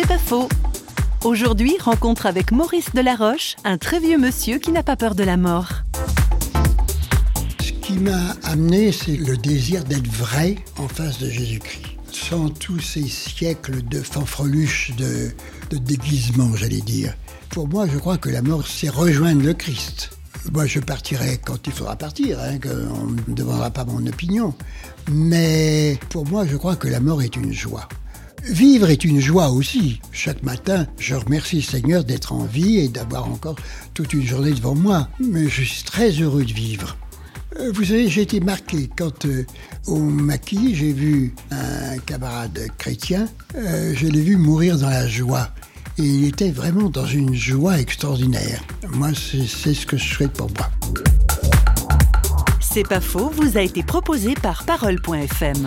C'est pas faux. Aujourd'hui, rencontre avec Maurice Delaroche, un très vieux monsieur qui n'a pas peur de la mort. Ce qui m'a amené, c'est le désir d'être vrai en face de Jésus-Christ. Sans tous ces siècles de fanfreluches, de, de déguisement, j'allais dire. Pour moi, je crois que la mort, c'est rejoindre le Christ. Moi, je partirai quand il faudra partir, hein, qu'on ne demandera pas mon opinion. Mais pour moi, je crois que la mort est une joie. Vivre est une joie aussi. Chaque matin, je remercie le Seigneur d'être en vie et d'avoir encore toute une journée devant moi. Mais je suis très heureux de vivre. Euh, Vous savez, j'ai été marqué quand euh, au maquis, j'ai vu un camarade chrétien, euh, je l'ai vu mourir dans la joie. Et il était vraiment dans une joie extraordinaire. Moi, c'est ce que je souhaite pour moi. C'est pas faux vous a été proposé par Parole.fm.